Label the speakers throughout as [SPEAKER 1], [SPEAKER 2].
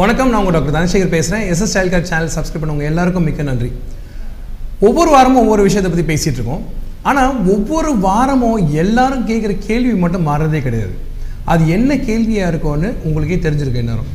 [SPEAKER 1] வணக்கம் நான் உங்கள் டாக்டர் தனசேகர் பேசுகிறேன் SS style car channel subscribe பண்ணுவோம் எல்லாருக்கும் மிக்க நன்றி. ஒவ்வொரு வாரமும் ஒவ்வொரு விஷயத்தை பற்றி பேசிகிட்டு இருக்கோம். ஆனால் ஒவ்வொரு வாரமும் எல்லாரும் கேட்குற கேள்வி மட்டும் மாறுறதே கிடையாது. அது என்ன கேள்வியாக இருக்கும்னு உங்களுக்கே தெரிஞ்சிருக்கு என்னரும்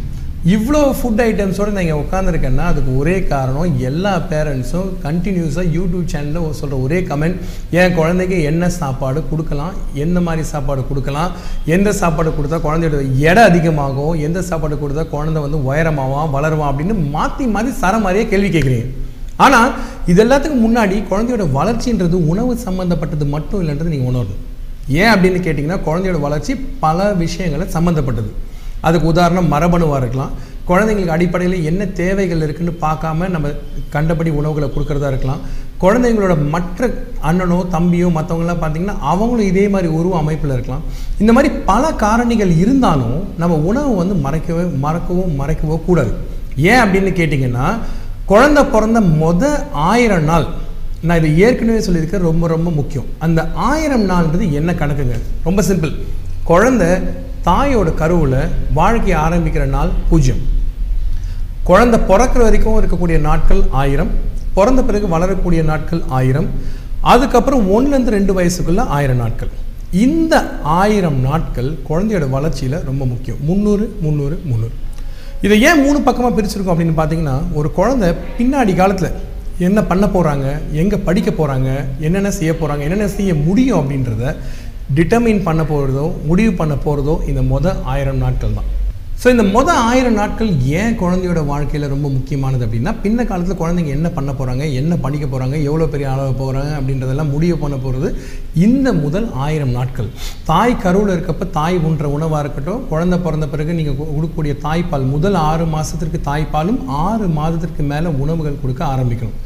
[SPEAKER 1] இவ்வளோ ஃபுட் ஐட்டம்ஸோடு நீங்கள் உட்காந்துருக்கேன்னா அதுக்கு ஒரே காரணம் எல்லா பேரண்ட்ஸும் கண்டினியூஸாக யூடியூப் சேனலில் சொல்கிற ஒரே கமெண்ட் என் குழந்தைக்கு என்ன சாப்பாடு கொடுக்கலாம் எந்த மாதிரி சாப்பாடு கொடுக்கலாம் எந்த சாப்பாடு கொடுத்தா குழந்தையோட எடை அதிகமாகும் எந்த சாப்பாடு கொடுத்தா குழந்தை வந்து உயரமாவான் வளருவான் அப்படின்னு மாற்றி மாற்றி சர மாதிரியே கேள்வி கேட்குறீங்க ஆனால் இது எல்லாத்துக்கும் முன்னாடி குழந்தையோட வளர்ச்சின்றது உணவு சம்மந்தப்பட்டது மட்டும் இல்லைன்றது நீங்கள் உணரணும். ஏன் அப்படின்னு கேட்டிங்கன்னா குழந்தையோட வளர்ச்சி பல விஷயங்களை சம்மந்தப்பட்டது அதுக்கு உதாரணம் மரபணுவாக இருக்கலாம். குழந்தைங்களுக்கு அடிப்படையில் என்ன தேவைகள் இருக்குதுன்னு பார்க்காம நம்ம கண்டபடி உணவுகளை கொடுக்குறதா இருக்கலாம். குழந்தைங்களோட மற்ற அண்ணனோ தம்பியோ மற்றவங்களாம் பார்த்தீங்கன்னா அவங்களும் இதே மாதிரி உருவ அமைப்பில் இருக்கலாம். இந்த மாதிரி பல காரணிகள் இருந்தாலும் நம்ம உணவு வந்து மறைக்கவே மறக்கவோ மறைக்கவோ கூடாது. ஏன் அப்படின்னு கேட்டிங்கன்னா குழந்தை பிறந்த மொத ஆயிரம் நாள் நான் இதை ஏற்கனவே சொல்லியிருக்கேன் ரொம்ப ரொம்ப முக்கியம். அந்த ஆயிரம் நாள்ன்றது என்ன கணக்குங்க? ரொம்ப சிம்பிள் குழந்தை தாயோட கருவில் வாழ்க்கை ஆரம்பிக்கிற நாள் பூஜ்ஜியம் குழந்தை பிறக்கிற வரைக்கும் இருக்கக்கூடிய நாட்கள் ஆயிரம் பிறந்த பிறகு வளரக்கூடிய நாட்கள் ஆயிரம் அதுக்கப்புறம் ஒன்றுலேருந்து ரெண்டு வயசுக்குள்ள ஆயிரம் நாட்கள். இந்த ஆயிரம் நாட்கள் குழந்தையோட வளர்ச்சியில் ரொம்ப முக்கியம். முந்நூறு முந்நூறு முந்நூறு. இதை ஏன் மூணு பக்கமாக பிரிச்சிருக்கோம் அப்படின்னு பார்த்தீங்கன்னா ஒரு குழந்தை பின்னாடி காலத்தில் என்ன பண்ண போகிறாங்க எங்கே படிக்க போகிறாங்க என்னென்ன செய்ய போகிறாங்க என்னென்ன செய்ய முடியும் அப்படின்றத டிட்டர்மின் பண்ண போகிறதோ முடிவு பண்ண போகிறதோ இந்த மொதல் ஆயிரம் நாட்கள் தான். ஸோ இந்த மொதல் ஆயிரம் நாட்கள் ஏன் குழந்தையோட வாழ்க்கையில் ரொம்ப முக்கியமானது அப்படின்னா பின்ன காலத்தில் குழந்தைங்க என்ன பண்ண போகிறாங்க என்ன படிக்க போகிறாங்க எவ்வளோ பெரிய அளவு போகிறாங்க அப்படின்றதெல்லாம் முடிவு பண்ண போகிறது இந்த முதல் ஆயிரம் நாட்கள். தாய் கருவில் இருக்கப்ப தாய் உண்ற உணவாக இருக்கட்டும் குழந்தை பிறந்த பிறகு நீங்கள் கொடுக்கக்கூடிய தாய்ப்பால் முதல் ஆறு மாதத்திற்கு தாய்ப்பாலும் ஆறு மாதத்திற்கு மேலே உணவுகள் கொடுக்க ஆரம்பிக்கணும்.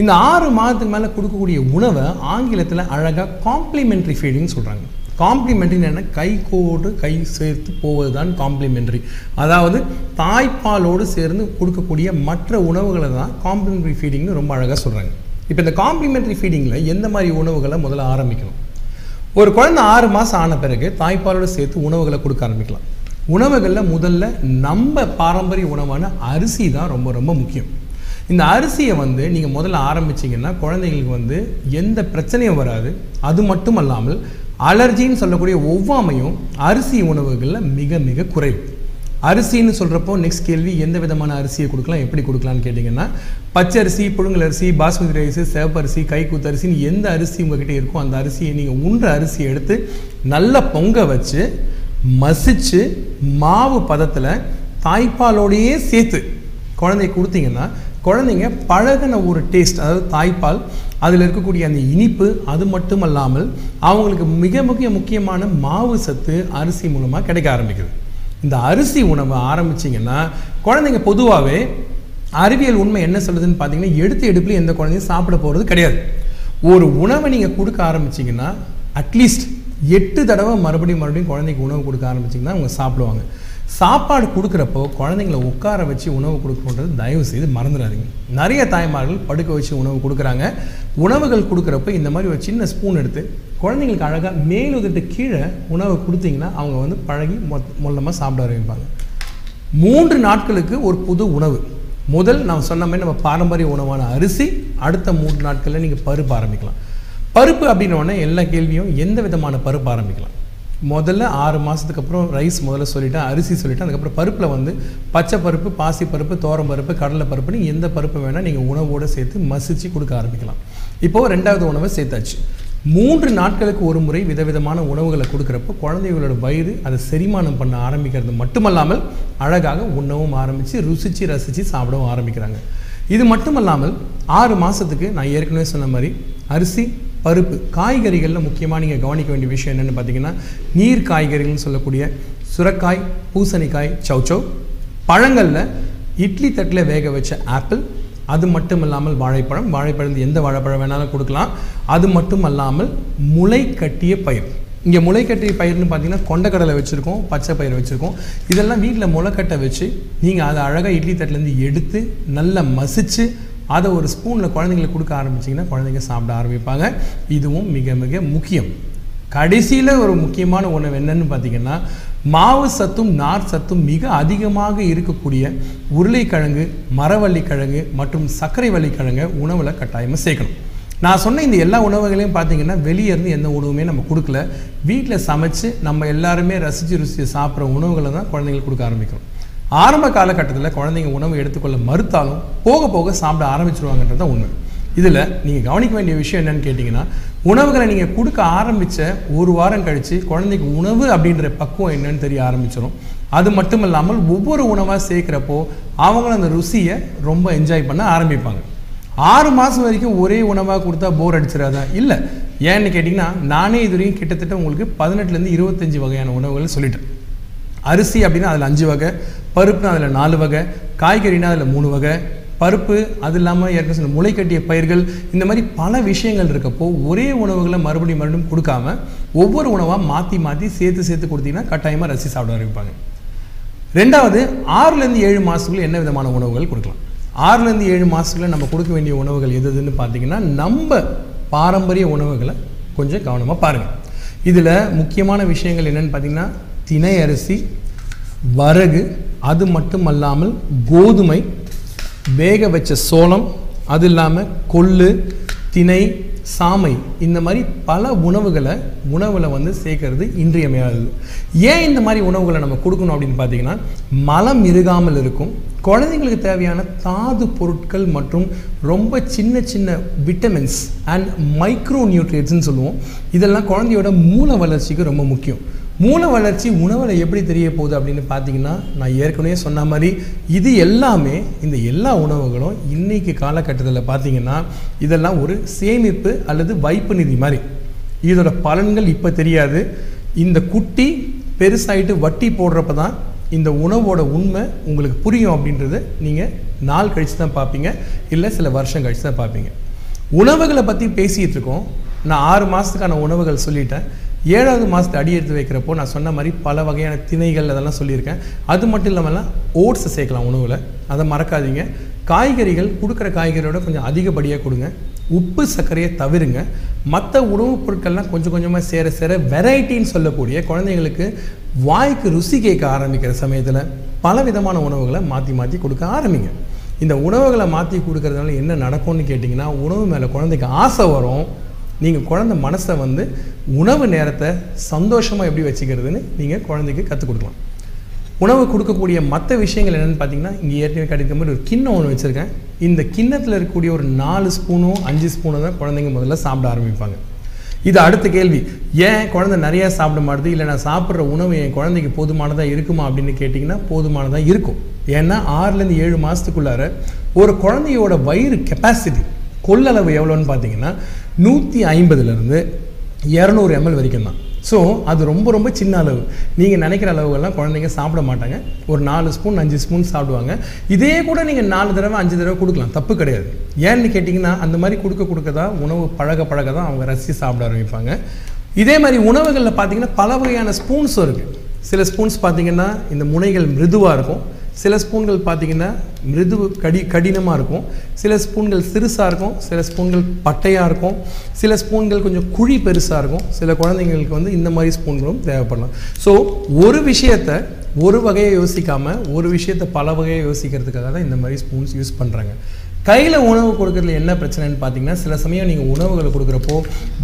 [SPEAKER 1] இந்த ஆறு மாதத்துக்கு மேலே கொடுக்கக்கூடிய உணவை ஆங்கிலத்தில் அழகாக காம்ப்ளிமெண்ட்ரி ஃபீடிங்னு சொல்கிறாங்க காம்ப்ளிமெண்ட்ரி என்ன கை கோடு கை சேர்த்து போவது தான் காம்ப்ளிமெண்ட்ரி அதாவது தாய்ப்பாலோடு சேர்ந்து கொடுக்கக்கூடிய மற்ற உணவுகளை தான் காம்ப்ளிமெண்ட்ரி ஃபீடிங்னு ரொம்ப அழகாக சொல்கிறாங்க இப்போ இந்த காம்ப்ளிமெண்ட்ரி ஃபீடிங்கில் எந்த மாதிரி உணவுகளை முதல்ல ஆரம்பிக்கணும்? ஒரு குழந்தை ஆறு மாதம் ஆன பிறகு தாய்ப்பாலோடு சேர்த்து உணவுகளை கொடுக்க ஆரம்பிக்கலாம். உணவுகளில் முதல்ல நம்ம பாரம்பரிய உணவான அரிசி தான் ரொம்ப ரொம்ப முக்கியம். இந்த அரிசியை வந்து நீங்கள் முதல்ல ஆரம்பிச்சிங்கன்னா குழந்தைங்களுக்கு வந்து எந்த பிரச்சனையும் வராது. அது மட்டும் அல்லாமல் அலர்ஜின்னு சொல்லக்கூடிய ஒவ்வாமையும் அரிசி உணவுகளில் மிக மிக குறைவு. அரிசின்னு சொல்கிறப்போ நெக்ஸ்ட் கேள்வி எந்த விதமான அரிசியை கொடுக்கலாம் எப்படி கொடுக்கலான்னு கேட்டிங்கன்னா பச்சரிசி புழுங்கல் அரிசி பாஸ்மதி ரைஸ் கைக்கூத்து அரிசின்னு எந்த அரிசி உங்ககிட்ட இருக்கோ அந்த அரிசியை நீங்கள் உண்ற அரிசியை எடுத்து நல்லா பொங்க வச்சு மசிச்சு மாவு பதத்தில் தாய்ப்பாலோடையே சேர்த்து குழந்தை கொடுத்தீங்கன்னா குழந்தைங்க பழகின ஒரு டேஸ்ட் அதாவது தாய்ப்பால் அதில் இருக்கக்கூடிய அந்த இனிப்பு அது மட்டும் அல்லாமல் அவங்களுக்கு மிக மிக முக்கியமான மாவு சத்து அரிசி மூலமாக கிடைக்க ஆரம்பிக்குது. இந்த அரிசி உணவை ஆரம்பிச்சிங்கன்னா குழந்தைங்க பொதுவாகவே அறிவியல் உண்மை என்ன சொல்லுதுன்னு பார்த்தீங்கன்னா எடுத்து எடுப்பில் எந்த குழந்தையும் சாப்பிட போகிறது கிடையாது. ஒரு உணவை நீங்கள் கொடுக்க ஆரம்பிச்சிங்கன்னா அட்லீஸ்ட் எட்டு தடவை மறுபடியும் மறுபடியும் குழந்தைக்கு உணவு கொடுக்க ஆரம்பிச்சிங்கன்னா அவங்க சாப்பிடுவாங்க. சாப்பாடு கொடுக்குறப்போ குழந்தைங்கள உட்கார வச்சு உணவு கொடுக்கணுன்றது தயவு செய்து மறந்துடாதீங்க. நிறைய தாய்மார்கள் படுக்க வச்சு உணவு கொடுக்குறாங்க. உணவுகள் கொடுக்குறப்ப இந்த மாதிரி ஒரு சின்ன ஸ்பூன் எடுத்து குழந்தைங்களுக்கு அழகாக மேலுதட்டு கீழே உணவு கொடுத்தீங்கன்னா அவங்க வந்து பழகி மொத் மொல்லமாக சாப்பிட ஆரம்பிப்பாங்க. மூன்று நாட்களுக்கு ஒரு புது உணவு. முதல் நான் சொன்ன மாதிரி நம்ம பாரம்பரிய உணவான அரிசி அடுத்த மூன்று நாட்களில் நீங்கள் பருப்பு ஆரம்பிக்கலாம். பருப்பு அப்படின்னோடனே எல்லா கேள்வியும் எந்த விதமான பருப்பு ஆரம்பிக்கலாம்? முதல்ல ஆறு மாதத்துக்கு அப்புறம் ரைஸ் முதல்ல சொல்லிட்டேன் அரிசி சொல்லிட்டேன் அதுக்கப்புறம் பருப்பில் வந்து பச்சை பருப்பு பாசி பருப்பு தோரம் பருப்பு கடலை பருப்புன்னு எந்த பருப்பு வேணால் நீங்கள் உணவோடு சேர்த்து மசிச்சு கொடுக்க ஆரம்பிக்கலாம். இப்போது ரெண்டாவது உணவை சேர்த்தாச்சு. மூன்று நாட்களுக்கு ஒரு முறை விதவிதமான உணவுகளை கொடுக்குறப்போ குழந்தைகளோட வயிறு அதை செரிமானம் பண்ண ஆரம்பிக்கிறது மட்டுமல்லாமல் அழகாக உண்ணவும் ஆரம்பித்து ருசித்து ரசித்து சாப்பிடவும் ஆரம்பிக்கிறாங்க. இது மட்டுமல்லாமல் ஆறு மாதத்துக்கு நான் ஏற்கனவே சொன்ன மாதிரி அரிசி பருப்பு. காய்கறிகளில் முக்கியமாக நீங்கள் கவனிக்க வேண்டிய விஷயம் என்னென்னு பார்த்தீங்கன்னா நீர் காய்கறிகள்னு சொல்லக்கூடிய சுரக்காய் பூசணிக்காய் சௌச்சவ் பழங்களில் இட்லி தட்டில் வேக வச்ச ஆப்பிள் அது மட்டும் இல்லாமல் வாழைப்பழம் வாழைப்பழம் எந்த வாழைப்பழம் வேணாலும் கொடுக்கலாம். அது மட்டும் அல்லாமல் முளை கட்டிய பயிர். இங்கே முளை கட்டிய பயிர்னு பார்த்தீங்கன்னா கொண்டக்கடலை வச்சுருக்கோம் பச்சை பயிர் வச்சுருக்கோம். இதெல்லாம் வீட்டில் முளைக்கட்டை வச்சு நீங்கள் அதை அழகாக இட்லி தட்டிலேருந்து எடுத்து நல்லா மசித்து அதை ஒரு ஸ்பூனில் குழந்தைங்களுக்கு கொடுக்க ஆரம்பிச்சிங்கன்னா குழந்தைங்க சாப்பிட ஆரம்பிப்பாங்க. இதுவும் மிக மிக முக்கியம். கடைசியில் ஒரு முக்கியமான உணவு என்னன்னு பார்த்தீங்கன்னா மாவு சத்தும் நார் சத்தும் மிக அதிகமாக இருக்கக்கூடிய உருளைக்கிழங்கு மரவள்ளிக்கிழங்கு மற்றும் சர்க்கரை வள்ளிக்கிழங்கு உணவில் கட்டாயமாக சேர்க்கணும். நான் சொன்ன இந்த எல்லா உணவுகளையும் பார்த்தீங்கன்னா வெளியே இருந்து எந்த உணவுமே நம்ம கொடுக்கல. வீட்டில் சமைச்சு நம்ம எல்லாருமே ரசித்து ருசித்து சாப்பிட்ற உணவுகளை தான் குழந்தைங்களுக்கு கொடுக்க ஆரம்பிக்கிறோம். ஆரம்ப காலகட்டத்தில் குழந்தைங்க உணவு எடுத்துக்கொள்ள மறுத்தாலும் போக போக சாப்பிட ஆரம்பிச்சிருவாங்கன்றது தான் உண்மை. இதில் நீங்கள் கவனிக்க வேண்டிய விஷயம் என்னன்னு கேட்டிங்கன்னா உணவுகளை நீங்கள் கொடுக்க ஆரம்பித்த ஒரு வாரம் கழித்து குழந்தைக்கு உணவு அப்படின்ற பக்குவம் என்னன்னு தெரிய ஆரம்பிச்சிடும் அது மட்டும் இல்லாமல் ஒவ்வொரு உணவாக சேர்க்குறப்போ அவங்களும் அந்த ருசியை ரொம்ப என்ஜாய் பண்ண ஆரம்பிப்பாங்க. ஆறு மாதம் வரைக்கும் ஒரே உணவாக கொடுத்தா போர் அடிச்சிடாதா? இல்லை. ஏன்னு கேட்டிங்கன்னா நானே இது வரைக்கும் கிட்டத்தட்ட உங்களுக்கு பதினெட்டுலேருந்து இருபத்தஞ்சி வகையான உணவுகள் சொல்லிட்டேன். அரிசி அப்படின்னா அதில் அஞ்சு வகை பருப்புனா அதில் நாலு வகை காய்கறினா அதில் மூணு வகை பருப்பு அது இல்லாமல் ஏற்கனவே சொன்ன முளைக்கட்டிய பயிர்கள் இந்த மாதிரி பல விஷயங்கள் இருக்கப்போ ஒரே உணவுகளை மறுபடியும் மறுபடியும் கொடுக்காம ஒவ்வொரு உணவாக மாற்றி மாற்றி சேர்த்து சேர்த்து கொடுத்தீங்கன்னா கட்டாயமாக ரசி சாப்பிட ஆரம்பிப்பாங்க. ரெண்டாவது ஆறுலேருந்து ஏழு மாதத்துக்குள்ள என்ன விதமான உணவுகள் கொடுக்கலாம்? ஆறுலேருந்து ஏழு மாதத்துக்குள்ள நம்ம கொடுக்க வேண்டிய உணவுகள் எது எதுன்னு பார்த்தீங்கன்னா நம்ம பாரம்பரிய உணவுகளை கொஞ்சம் கவனமாக பாருங்கள் இதில் முக்கியமான விஷயங்கள் என்னென்னு பார்த்தீங்கன்னா தினை அரிசி வரகு அது மட்டும் அல்லாமல் கோதுமை வேக வச்ச சோளம் அது இல்லாமல் கொள்ளு திணை சாமை இந்த மாதிரி பல உணவுகளை உணவில் வந்து சேர்க்கறது இன்றியமையாதது. ஏன் இந்த மாதிரி உணவுகளை நம்ம கொடுக்கணும் அப்படின்னு பார்த்தீங்கன்னா மலம் இருகாமல் இருக்கும். குழந்தைங்களுக்கு தேவையான தாது பொருட்கள் மற்றும் ரொம்ப சின்ன சின்ன விட்டமின்ஸ் அண்ட் மைக்ரோ நியூட்ரியன்ஸ்னு சொல்லுவோம். இதெல்லாம் குழந்தையோட மூல வளர்ச்சிக்கு ரொம்ப முக்கியம். மூல வளர்ச்சி உணவில் எப்படி தெரிய போகுது அப்படின்னு பார்த்தீங்கன்னா நான் ஏற்கனவே சொன்ன மாதிரி இது எல்லாமே இந்த எல்லா உணவுகளும் இன்னைக்கு காலகட்டத்தில் பார்த்தீங்கன்னா இதெல்லாம் ஒரு சேமிப்பு அல்லது வைப்பு நிதி மாதிரி. இதோட பலன்கள் இப்போ தெரியாது. இந்த குட்டி பெருசாயிட்டு வட்டி போடுறப்ப தான் இந்த உணவோட உண்மை உங்களுக்கு புரியும் அப்படின்றத நீங்கள் நாள் கழித்து தான் பார்ப்பீங்க இல்லை சில வருஷம் கழித்து தான் பார்ப்பீங்க உணவுகளை பற்றி பேசிகிட்டு இருக்கோம். நான் ஆறு மாதத்துக்கான உணவுகள் சொல்லிட்டேன். ஏழாவது மாதத்தை அடி எடுத்து வைக்கிறப்போ நான் சொன்ன மாதிரி பல வகையான திணைகள் அதெல்லாம் சொல்லியிருக்கேன். அது மட்டும் இல்லாமல் ஓட்ஸை சேர்க்கலாம் உணவில். அதை மறக்காதீங்க. காய்கறிகள் கொடுக்குற காய்கறியோட கொஞ்சம் அதிகப்படியாக கொடுங்க. உப்பு சர்க்கரையை தவிருங்க. மற்ற உணவுப் பொருட்கள்லாம் கொஞ்சம் கொஞ்சமாக சேர சேர வெரைட்டின்னு சொல்லக்கூடிய குழந்தைங்களுக்கு வாய்க்கு ருசி கேட்க ஆரம்பிக்கிற சமயத்தில் பல விதமான உணவுகளை மாற்றி மாற்றி கொடுக்க ஆரம்பிங்க. இந்த உணவுகளை மாற்றி கொடுக்கறதுனால என்ன நடக்கும்னு கேட்டிங்கன்னா உணவு மேலே குழந்தைக்கு ஆசை வரும். நீங்கள் குழந்த மனசை வந்து உணவு நேரத்தை சந்தோஷமாக எப்படி வச்சுக்கிறதுன்னு நீங்கள் குழந்தைக்கு கற்றுக் கொடுக்கலாம். உணவு கொடுக்கக்கூடிய மற்ற விஷயங்கள் என்னென்னு பார்த்தீங்கன்னா இங்கே ஏற்கனவே கிடைக்கிற மாதிரி ஒரு கிண்ணம் ஒன்று வச்சுருக்கேன். இந்த கிண்ணத்தில் இருக்கக்கூடிய ஒரு நாலு ஸ்பூனோ அஞ்சு ஸ்பூனோ தான் குழந்தைங்க முதல்ல சாப்பிட ஆரம்பிப்பாங்க. இது அடுத்த கேள்வி. ஏன் குழந்தை நிறையா சாப்பிட மாட்டுது? இல்லை நான் சாப்பிட்ற உணவு என் குழந்தைக்கு போதுமானதாக இருக்குமா அப்படின்னு கேட்டிங்கன்னா போதுமானதாக இருக்கும். ஏன்னா ஆறுலேருந்து ஏழு மாதத்துக்குள்ளார ஒரு குழந்தையோட வயிறு கெப்பாசிட்டி கொள்ளளவு எவ்வளோன்னு பார்த்தீங்கன்னா நூற்றி ஐம்பதுலேருந்து இரநூறு எம்எல் வரைக்கும் தான். ஸோ அது ரொம்ப ரொம்ப சின்ன அளவு. நீங்கள் நினைக்கிற அளவுகள்லாம் குழந்தைங்க சாப்பிட மாட்டாங்க. ஒரு நாலு ஸ்பூன் அஞ்சு ஸ்பூன் சாப்பிடுவாங்க. இதே கூட நீங்கள் நாலு தடவை அஞ்சு தடவை கொடுக்கலாம். தப்பு கிடையாது. ஏன்னு கேட்டிங்கன்னா அந்த மாதிரி கொடுக்க கொடுக்க தான் உணவு பழக பழக தான் அவங்க ரசித்து சாப்பிட ஆரம்பிப்பாங்க. இதே மாதிரி உணவுகளில் பார்த்தீங்கன்னா பல வகையான ஸ்பூன்ஸும் இருக்குது சில ஸ்பூன்ஸ் பார்த்தீங்கன்னா இந்த முனைகள் மிருதுவாக இருக்கும். சில ஸ்பூன்கள் பார்த்தீங்கன்னா மிருது கடி கடினமாக இருக்கும். சில ஸ்பூன்கள் சிறுசாக இருக்கும் சில ஸ்பூன்கள் பட்டையாக இருக்கும். சில ஸ்பூன்கள் கொஞ்சம் குழி பெருசாக இருக்கும். சில குழந்தைங்களுக்கு வந்து இந்த மாதிரி ஸ்பூன்களும் தேவைப்படலாம். ஸோ ஒரு விஷயத்தை ஒரு வகையை யோசிக்காமல் ஒரு விஷயத்தை பல வகையை யோசிக்கிறதுக்காக தான் இந்த மாதிரி ஸ்பூன்ஸ் யூஸ் பண்ணுறாங்க கையில் உணவு கொடுக்கறதுல என்ன பிரச்சனைன்னு பார்த்தீங்கன்னா சில சமயம் நீங்கள் உணவுகளை கொடுக்குறப்போ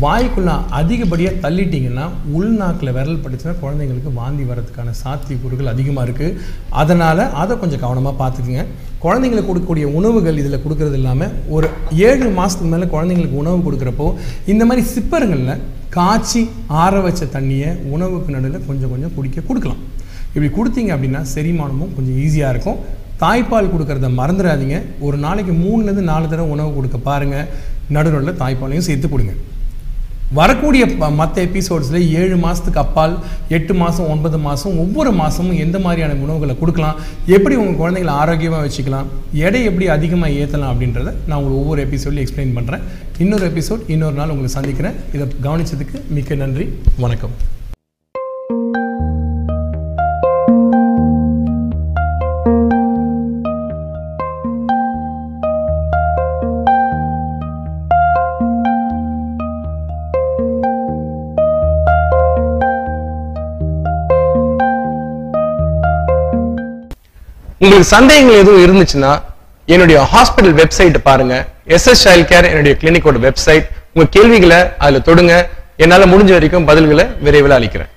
[SPEAKER 1] வாய்க்குள்ள அதிகப்படியாக தள்ளிட்டிங்கன்னா உள்நாக்கில் விரல் பட்டுச்சுன்னா குழந்தைங்களுக்கு வாந்தி வரதுக்கான சாத்தியக்கூறுகள் அதிகமாக இருக்குது அதனால் அதை கொஞ்சம் கவனமாக பார்த்துக்குங்க. குழந்தைங்களுக்கு கொடுக்கக்கூடிய உணவுகள் இதில் கொடுக்கறது இல்லாமல் ஒரு ஏழு மாதத்துக்கு மேலே குழந்தைங்களுக்கு உணவு கொடுக்குறப்போ இந்த மாதிரி சிப்பருங்களில் காய்ச்சி ஆற வச்ச தண்ணியை உணவுக்கு நடுவில் கொஞ்சம் கொஞ்சம் குடிக்க கொடுக்கலாம். இப்படி கொடுத்தீங்க அப்படின்னா செரிமானமும் கொஞ்சம் ஈஸியாக இருக்கும். தாய்ப்பால் கொடுக்கறத மறந்துடாதீங்க. ஒரு நாளைக்கு மூணுலேருந்து நாலு தடவை உணவு கொடுக்க பாருங்கள் நடுநடுவில் தாய்ப்பாலையும் சேர்த்து கொடுங்க. வரக்கூடிய மற்ற எபிசோட்ஸில் ஏழு மாதத்துக்கு அப்பால் எட்டு மாதம் ஒன்பது மாதம் ஒவ்வொரு மாதமும் எந்த மாதிரியான உணவுகளை கொடுக்கலாம் எப்படி உங்கள் குழந்தைங்களை ஆரோக்கியமாக வச்சுக்கலாம் எடை எப்படி அதிகமாக ஏற்றலாம் அப்படின்றத நான் உங்களுக்கு ஒவ்வொரு எபிசோட்லையும் எக்ஸ்பிளைன் பண்ணுறேன் இன்னொரு எபிசோட் இன்னொரு நாள் உங்களை சந்திக்கிறேன். இதை கவனித்ததுக்கு மிக்க நன்றி. வணக்கம். உங்களுக்கு சந்தேகங்கள் எதுவும் இருந்துச்சுன்னா என்னுடைய ஹாஸ்பிட்டல் வெப்சைட் பாருங்க. எஸ்எஸ் சைல்ட் கேர் என்னுடைய கிளினிக்கோட வெப்சைட் உங்க கேள்விகளை அதுல தொடுங்க. என்னால முடிஞ்ச வரைக்கும் பதில்களை விரைவில் அளிக்கிறேன்.